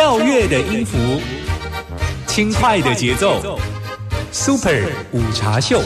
跳跃的音符，轻快的节奏，Super 午茶秀。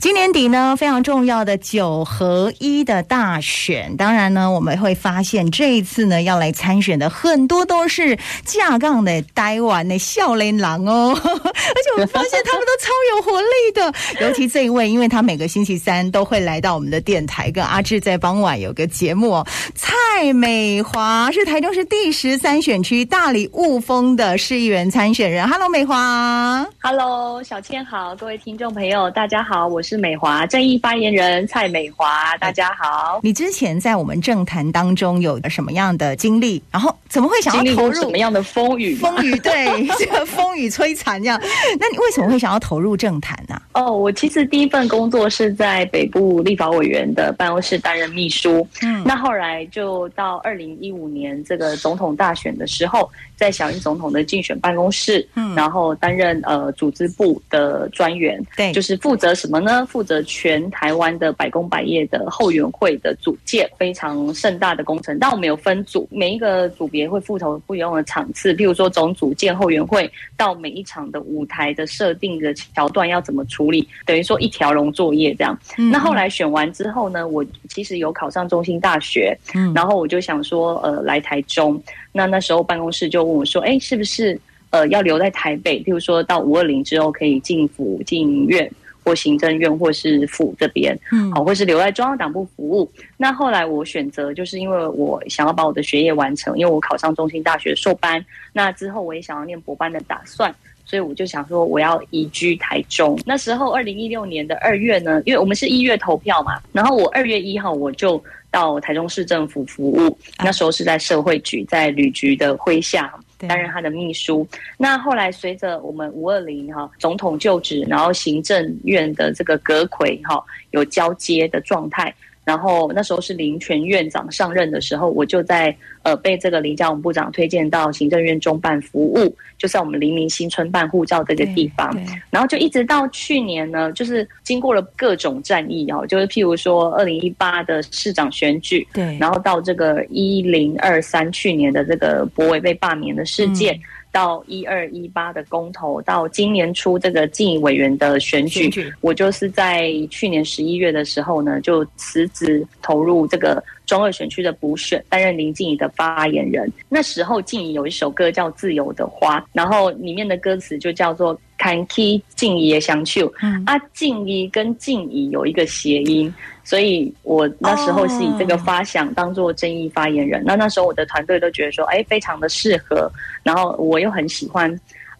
今年底呢，非常重要的九合一的大选，当然呢，我们会发现这一次呢，要来参选的很多都是架杠的呆玩的笑脸郎哦，而且我们发现他们都超有活力的，尤其这一位，因为他每个星期三都会来到我们的电台，跟阿志在傍晚有个节目哦。蔡美华是台中市第十三选区大理雾峰的市议员参选人，Hello，美华，Hello，小千好，各位听众朋友，大家好，我是。是美华正义发言人蔡美华，大家好。你之前在我们政坛当中有什么样的经历？然后怎么会想要投入什么样的风雨？风雨对，这个风雨摧残这样。那你为什么会想要投入政坛呢？哦，我其实第一份工作是在北部立法委员的办公室担任秘书。嗯，那后来就到二零一五年这个总统大选的时候，在小英总统的竞选办公室，嗯，然后担任呃组织部的专员。对，就是负责什么呢？负责全台湾的百工百业的后援会的组建，非常盛大的工程。但我们有分组，每一个组别会负责不一样的场次。譬如说，总组建后援会，到每一场的舞台的设定的桥段要怎么处理，等于说一条龙作业这样。那后来选完之后呢，我其实有考上中心大学，嗯然后我就想说，呃，来台中。那那时候办公室就问我说，哎，是不是呃要留在台北？譬如说到五二零之后可以进府进院。或行政院或是府这边，嗯，好，或是留在中央党部服务。那后来我选择，就是因为我想要把我的学业完成，因为我考上中心大学硕班。那之后我也想要念博班的打算，所以我就想说我要移居台中。那时候二零一六年的二月呢，因为我们是一月投票嘛，然后我二月一号我就到台中市政府服务，那时候是在社会局，在旅局的麾下。担任他的秘书。那后来随着我们五二零哈总统就职，然后行政院的这个阁魁哈有交接的状态。然后那时候是林权院长上任的时候，我就在呃被这个林佳龙部长推荐到行政院中办服务，就在我们黎明新村办护照这个地方。然后就一直到去年呢，就是经过了各种战役哦，就是譬如说二零一八的市长选举，对，然后到这个一零二三去年的这个博伟被罢免的事件。到一二一八的公投，到今年初这个竞议委员的选举，我就是在去年十一月的时候呢，就辞职投入这个中二选区的补选，担任林静怡的发言人。那时候静怡有一首歌叫《自由的花》，然后里面的歌词就叫做 “Can Key 静怡也想去”，啊，静怡跟静怡有一个谐音。所以我那时候是以这个发想当做争议发言人，那那时候我的团队都觉得说，哎，非常的适合，然后我又很喜欢，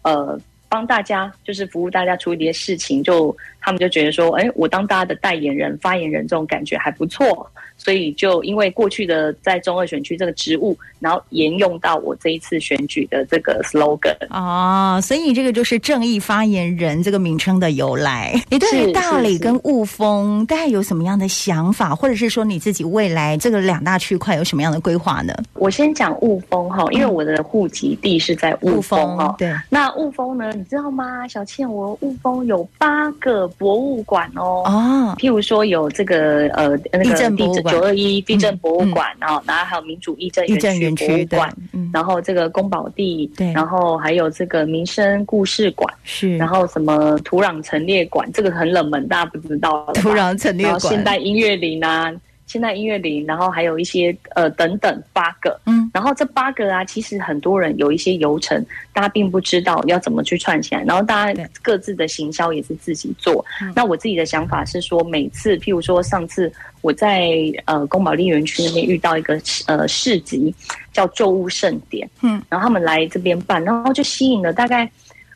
呃，帮大家就是服务大家处理一些事情，就他们就觉得说，哎，我当大家的代言人、发言人这种感觉还不错。所以就因为过去的在中二选区这个职务，然后沿用到我这一次选举的这个 slogan 哦，所以这个就是正义发言人这个名称的由来。你对大理跟雾峰大概有什么样的想法，或者是说你自己未来这个两大区块有什么样的规划呢？我先讲雾峰哈，因为我的户籍地是在雾峰哈。对，那雾峰呢，你知道吗？小倩，我雾峰有八个博物馆哦。哦，譬如说有这个呃那个地质。九二一地震博物馆，然后，然后还有民主义政园区博物馆，然后这个宫保地，对，然后还有这个民生故事馆，是，然后什么土壤陈列馆，这个很冷门，大家不知道。土壤陈列馆，现代音乐林啊。现代音乐林，然后还有一些呃等等八个，嗯，然后这八个啊，其实很多人有一些流程，大家并不知道要怎么去串起来，然后大家各自的行销也是自己做。那我自己的想法是说，每次譬如说上次我在呃宫保利园区那边遇到一个呃市集，叫旧物盛典，嗯，然后他们来这边办，然后就吸引了大概。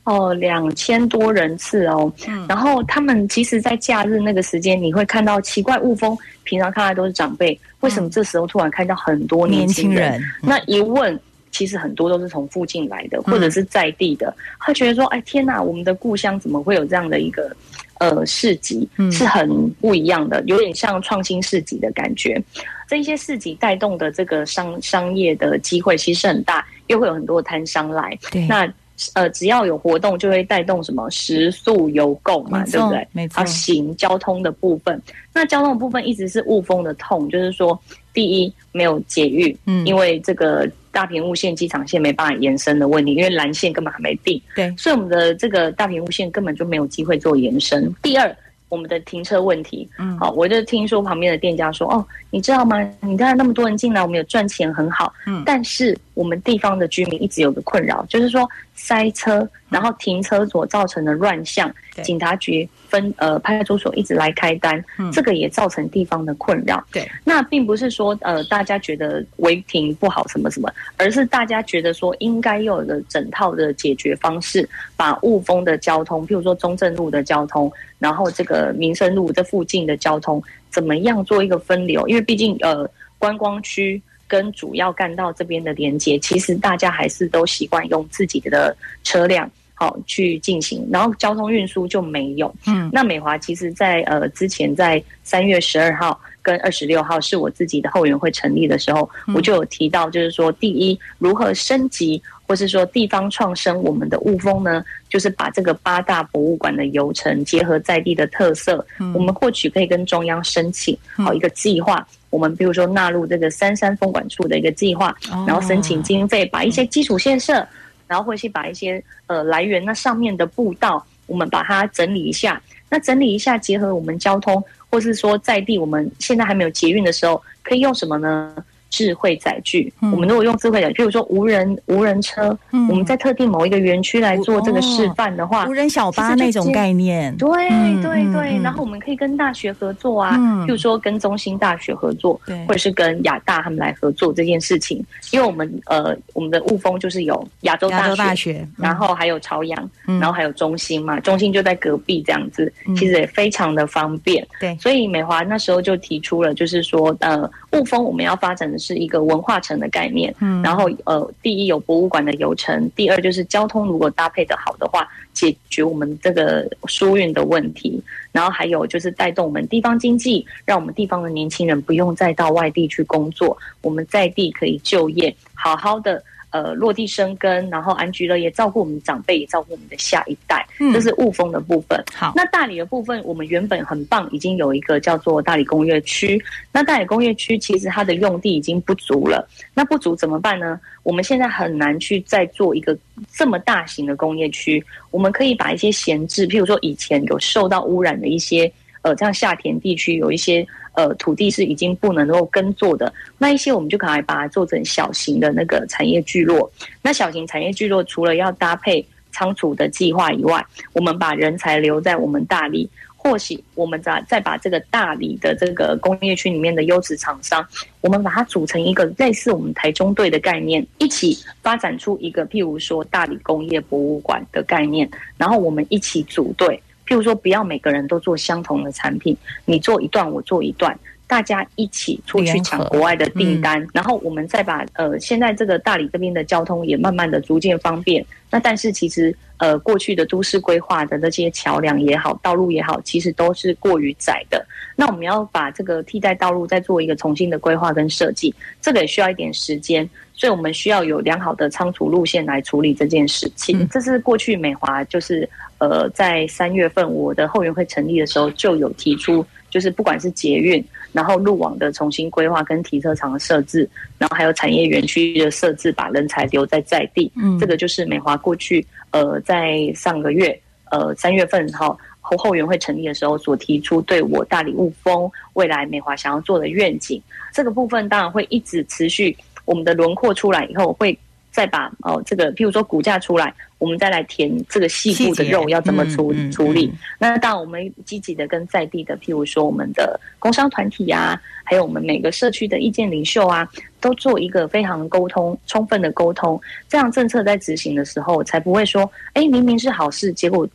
哦，两千多人次哦，然后他们其实，在假日那个时间，你会看到奇怪雾峰，平常看来都是长辈，为什么这时候突然看到很多年轻人？那一问，其实很多都是从附近来的，或者是在地的，他觉得说，哎，天哪，我们的故乡怎么会有这样的一个呃市集？是很不一样的，有点像创新市集的感觉。这一些市集带动的这个商商业的机会其实很大，又会有很多摊商来，对，那。呃，只要有活动就会带动什么食宿游购嘛，对不对？没错啊，行交通的部分，那交通的部分一直是雾峰的痛，就是说，第一没有捷运，嗯因为这个大屏雾线、机场线没办法延伸的问题，因为蓝线根本还没定，对，所以我们的这个大屏雾线根本就没有机会做延伸。第二，我们的停车问题，嗯好，我就听说旁边的店家说，哦，你知道吗？你看那么多人进来，我们有赚钱很好，嗯但是我们地方的居民一直有个困扰，就是说塞车，然后停车所造成的乱象，警察局分呃派出所一直来开单，嗯这个也造成地方的困扰。对，那并不是说呃大家觉得违停不好什么什么，而是大家觉得说应该有一个整套的解决方式，把雾峰的交通，譬如说中正路的交通，然后这个民生路这附近的交通，怎么样做一个分流？因为毕竟呃观光区。跟主要干道这边的连接，其实大家还是都习惯用自己的车辆好去进行，然后交通运输就没有。嗯那美华其实在，呃之前在三月十二号跟二十六号是我自己的后援会成立的时候，嗯我就有提到，就是说第一如何升级，或是说地方创生我们的雾峰呢，就是把这个八大博物馆的游程结合在地的特色，嗯我们或许可以跟中央申请好一个计划。我们比如说纳入这个三山风管处的一个计划，哦然后申请经费，把一些基础建设，然后或是把一些呃来源那上面的步道，我们把它整理一下。那整理一下，结合我们交通，或是说在地，我们现在还没有捷运的时候，可以用什么呢？智慧载具。嗯。我们如果用智慧载具，比如说无人无人车，嗯。我们在特定某一个园区来做这个示范的话，无人小巴那种概念，对嗯对嗯对，嗯然后我们可以跟大学合作啊，嗯。譬如说跟中心大学合作，或者是跟亚大他们来合作这件事情，因为我们呃我们的雾峰就是有亚洲大学，大学，然后还有朝阳，嗯。然后还有中心嘛，中心就在隔壁这样子，嗯。其实也非常的方便。对。所以美华那时候就提出了，就是说呃雾峰我们要发展的是一个文化城的概念，嗯然后呃第一有博物馆的游程，第二就是交通如果搭配的好的话，解决我们这个疏运的问题，然后还有就是带动我们地方经济，让我们地方的年轻人不用再到外地去工作，我们在地可以就业，好好的。呃，落地生根，然后安居乐业，照顾我们长辈，也照顾我们的下一代，嗯这是雾峰的部分。好，那大理的部分，我们原本很棒，已经有一个叫做大理工业区。那大理工业区其实它的用地已经不足了，那不足怎么办呢？我们现在很难去再做一个这么大型的工业区。我们可以把一些闲置，譬如说以前有受到污染的一些，呃，像夏田地区有一些呃土地是已经不能够耕作的，那一些我们就可能把它做成小型的那个产业聚落。那小型产业聚落除了要搭配仓储的计划以外，我们把人才留在我们大理，或许我们再再把这个大理的这个工业区里面的优质厂商，我们把它组成一个类似我们台中队的概念，一起发展出一个譬如说大理工业博物馆的概念，然后我们一起组队。譬如说，不要每个人都做相同的产品，你做一段，我做一段，大家一起出去抢国外的订单，然后我们再把呃，现在这个大理这边的交通也慢慢的逐渐方便。那但是其实呃，过去的都市规划的那些桥梁也好，道路也好，其实都是过于窄的。那我们要把这个替代道路再做一个重新的规划跟设计，这个也需要一点时间。所以我们需要有良好的仓储路线来处理这件事情。嗯这是过去美华就是呃，在三月份我的后援会成立的时候就有提出，就是不管是捷运，然后路网的重新规划跟停车场的设置，然后还有产业园区的设置，把人才留在在地。嗯这个就是美华过去呃在上个月呃三月份哈。后后援会成立的时候所提出对我大理雾峰未来美华想要做的愿景，这个部分当然会一直持续。我们的轮廓出来以后，会再把哦这个，譬如说股价出来，我们再来填这个细部的肉要怎么处处理嗯。那当然，我们积极的跟在地的，譬如说我们的工商团体啊，还有我们每个社区的意见领袖啊，都做一个非常沟通、充分的沟通，这样政策在执行的时候，才不会说，哎，明明是好事，结果。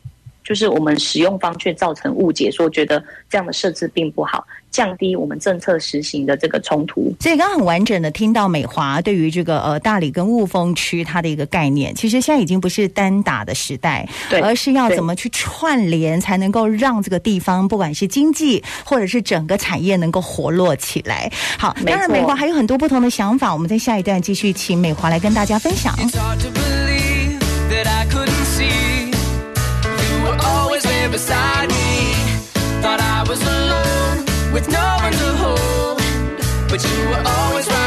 就是我们使用方却造成误解，说觉得这样的设置并不好，降低我们政策实行的这个冲突。所以刚刚很完整的听到美华对于这个呃大理跟雾峰区它的一个概念，其实现在已经不是单打的时代，对，而是要怎么去串联，才能够让这个地方不管是经济或者是整个产业能够活络起来。好，当然美华还有很多不同的想法，我们在下一段继续请美华来跟大家分享。Beside me. Thought I was alone with no one to hold, but you were always right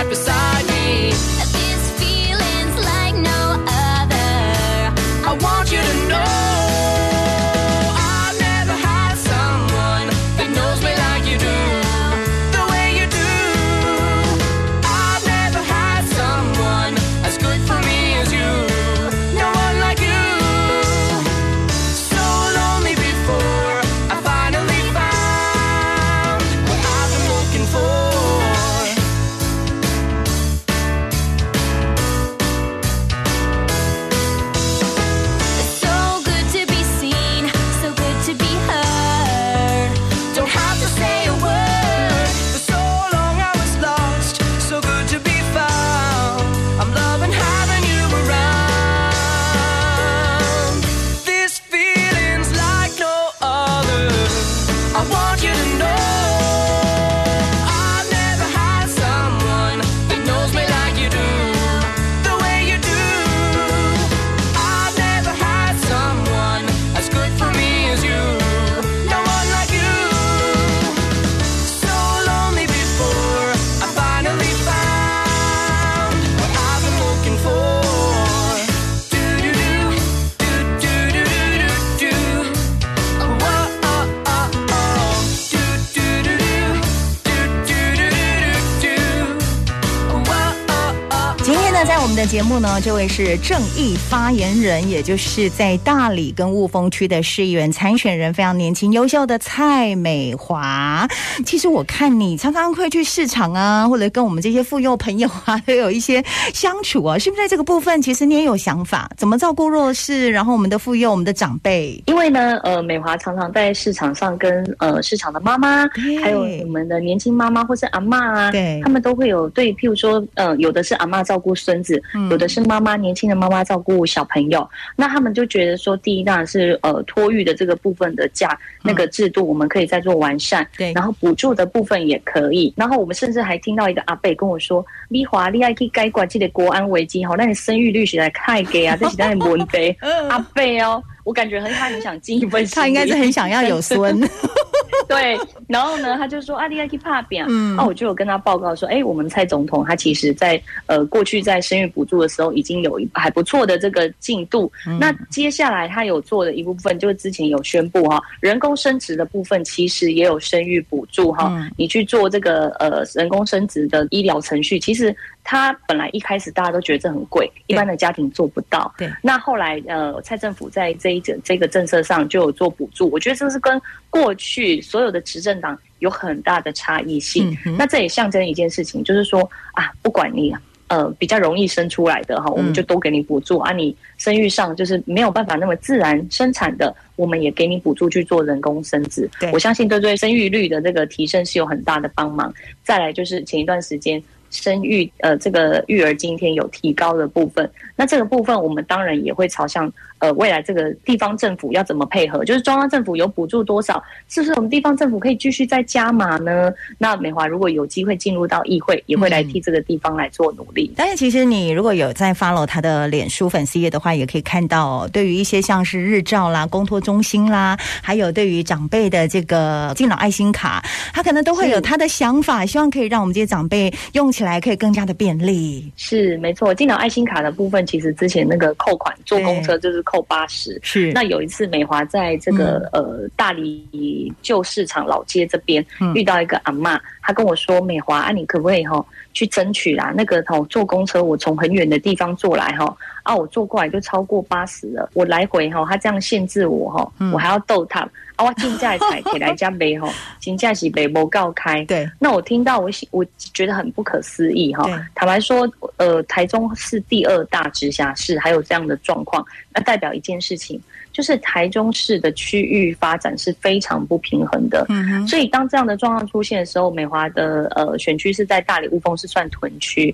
在我们的节目呢，这位是正义发言人，也就是在大理跟雾峰区的市议员参选人，非常年轻优秀的蔡美华。其实我看你常常会去市场啊，或者跟我们这些妇幼朋友啊，都有一些相处啊，是不是在这个部分，其实你也有想法，怎么照顾弱势，然后我们的妇幼、我们的长辈？因为呢，呃，美华常常在市场上跟呃市场的妈妈，还有我们的年轻妈妈或是阿妈啊，对他们都会有对，譬如说，呃，有的是阿妈照顾孙子，嗯。有的是妈妈年轻的妈妈照顾小朋友，那他们就觉得说，第一当然是呃托育的这个部分的价那个制度，我们可以再做完善，嗯对。然后补助的部分也可以，然后我们甚至还听到一个阿贝跟我说，丽华，你爱去该管这个国安危机哈，那你生育率实在太低啊，这是在问题，阿贝哦。我感觉很他很想尽一份，他应该是很想要有孙，对，然后呢，他就说阿丽亚去怕扁，嗯。啊，我就有跟他报告说，哎，我们蔡总统他其实在呃过去在生育补助的时候已经有一还不错的这个进度，嗯。那接下来他有做的一部分就是之前有宣布哈，人工生殖的部分其实也有生育补助哈，嗯。你去做这个呃人工生殖的医疗程序，其实它本来一开始大家都觉得这很贵，一般的家庭做不到，对那后来呃，蔡政府在这一整这个政策上就有做补助，我觉得这是跟过去所有的执政党有很大的差异性。嗯那这也象征一件事情，就是说啊，不管你呃比较容易生出来的哈，我们就都给你补助、啊。你生育上就是没有办法那么自然生产的，我们也给你补助去做人工生殖对。我相信这对生育率的这个提升是有很大的帮忙。再来就是前一段时间。生育呃，这个育儿津贴有提高的部分，那这个部分我们当然也会朝向呃未来这个地方政府要怎么配合，就是中央政府有补助多少，是不是我们地方政府可以继续再加码呢？那美华如果有机会进入到议会，也会来替这个地方来做努力。但是其实你如果有在 follow 他的脸书粉丝页的话，也可以看到、哦，对于一些像是日照啦、公托中心啦，还有对于长辈的这个敬老爱心卡，他可能都会有他的想法，希望可以让我们这些长辈用起来可以更加的便利。是没错，敬老爱心卡的部分，其实之前那个扣款坐公车就是扣八十。是那有一次，美华在这个、呃大理旧市场老街这边、嗯遇到一个阿妈，她跟我说：“美华啊，你可不可以哈、去争取啦？那个哈、坐公车，我从很远的地方坐来哈、啊，我坐过来就超过八十了，我来回哈、他这样限制我哈、嗯我还要逗他啊，我进价才给来家杯哈，进价是北不告开。对，那我听到我喜我觉得很不可思议哈对。坦白说，呃，台中是第二大直辖市，还有这样的状况，那代表一件事情，就是台中市的区域发展是非常不平衡的。嗯哼，所以当这样的状况出现的时候，美华的呃选区是在大理雾峰是算屯区，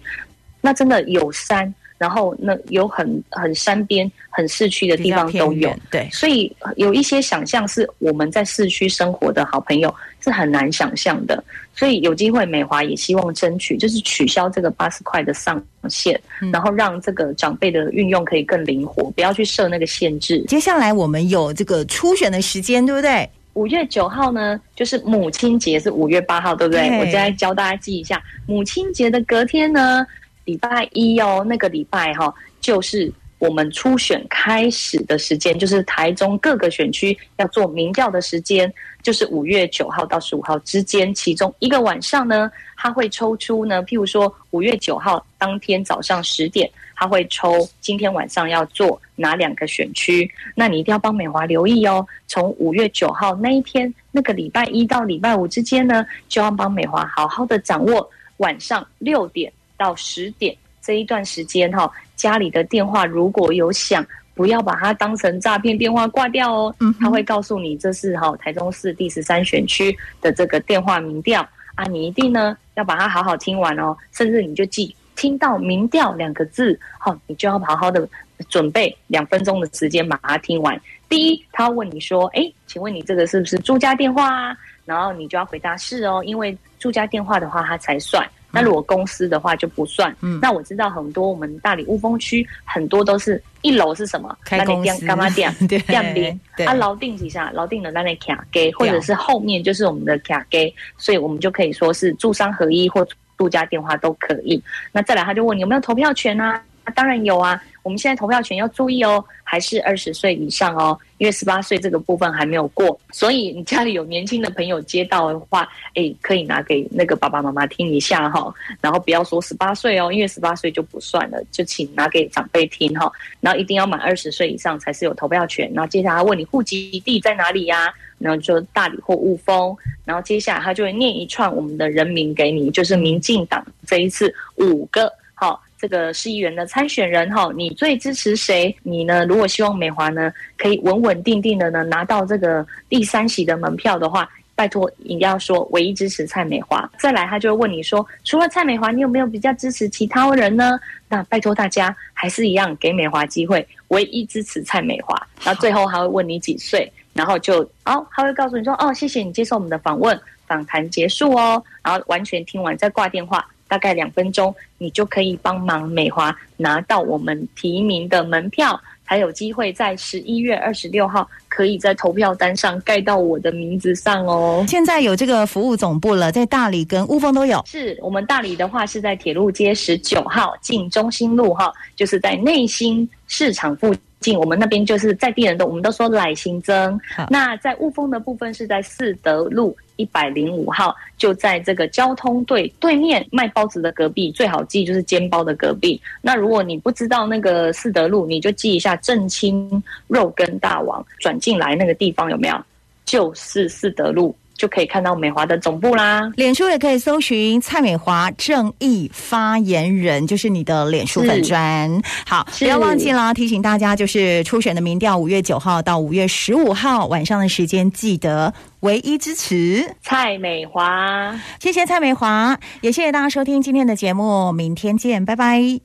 那真的有山，然后那有很很山边、很市区的地方都有。对，所以呃有一些想象是我们在市区生活的好朋友，是是很难想象的。所以有机会，美华也希望争取，就是取消这个八十块的上限，嗯然后让这个长辈的运用可以更灵活，不要去设那个限制。接下来我们有这个初选的时间，对不对？五月九号呢，就是母亲节是五月八号，对不对？对我现在教大家记一下，母亲节的隔天呢，礼拜一哦，那个礼拜哈、就是我们初选开始的时间，就是台中各个选区要做民调的时间，就是五月九号到十五号之间，其中一个晚上呢，他会抽出呢，譬如说五月九号当天早上十点，他会抽今天晚上要做哪两个选区，那你一定要帮美华留意哦。从五月九号那一天，那个礼拜一到礼拜五之间呢，就要帮美华好好的掌握晚上六点到十点这一段时间哈、家里的电话如果有响。不要把它当成诈骗电话挂掉哦，嗯他会告诉你这是哈、台中市第十三选区的这个电话民调啊，你一定呢要把它好好听完哦，甚至你就记听到民调两个字，好、你就要好好的准备两分钟的时间把它听完。第一，他问你说：“哎，请问你这个是不是住家电话啊？”然后你就要回答是哦，因为住家电话的话它才算。那如果公司的话就不算。嗯那我知道很多我们大理雾峰区很多都是一楼是什么？开公司干嘛店？对店名对啊，楼定几下，老定的那那卡给，或者是后面就是我们的卡给，所以我们就可以说是住商合一或住家电话都可以。那再来，他就问你有没有投票权啊？当然有啊。我们现在投票权要注意哦，还是二十岁以上哦，因为十八岁这个部分还没有过，所以你家里有年轻的朋友接到的话，哎，可以拿给那个爸爸妈妈听一下哈、然后不要说十八岁哦，因为十八岁就不算了，就请拿给长辈听哈、然后一定要满二十岁以上才是有投票权。然后接下来问你户籍地在哪里呀、然后就大理或雾峰，然后接下来他就会念一串我们的人名给你，就是民进党这一次五个。这个市议员的参选人哈，你最支持谁？你呢？如果希望美华呢可以稳稳定定的呢拿到这个第三席的门票的话，拜托一定要说唯一支持蔡美华。再来，他就会问你说，除了蔡美华，你有没有比较支持其他人呢？那拜托大家还是一样给美华机会，唯一支持蔡美华。然后最后还会问你几岁，然后就哦，他会告诉你说哦，谢谢你接受我们的访问，访谈结束哦，然后完全听完再挂电话。大概两分钟，你就可以帮忙美华拿到我们提名的门票，才有机会在十一月二十六号可以在投票单上盖到我的名字上哦。现在有这个服务总部了，在大理跟乌峰都有。是我们大理的话是在铁路街十九号进中心路哈，就是在内心市场附近。我们那边就是在地人的我们都说来新增。那在雾峰的部分是在四德路一百零五号，就在这个交通队对面卖包子的隔壁，最好记就是煎包的隔壁。那如果你不知道那个四德路，你就记一下正清肉羹大王转进来那个地方有没有？就是四德路，就可以看到美华的总部啦。脸书也可以搜寻蔡美华正义发言人，就是你的脸书粉专。好，不要忘记了，提醒大家，就是初选的民调，五月九号到五月十五号晚上的时间，记得唯一支持。蔡美华。谢谢蔡美华，也谢谢大家收听今天的节目，明天见，拜拜。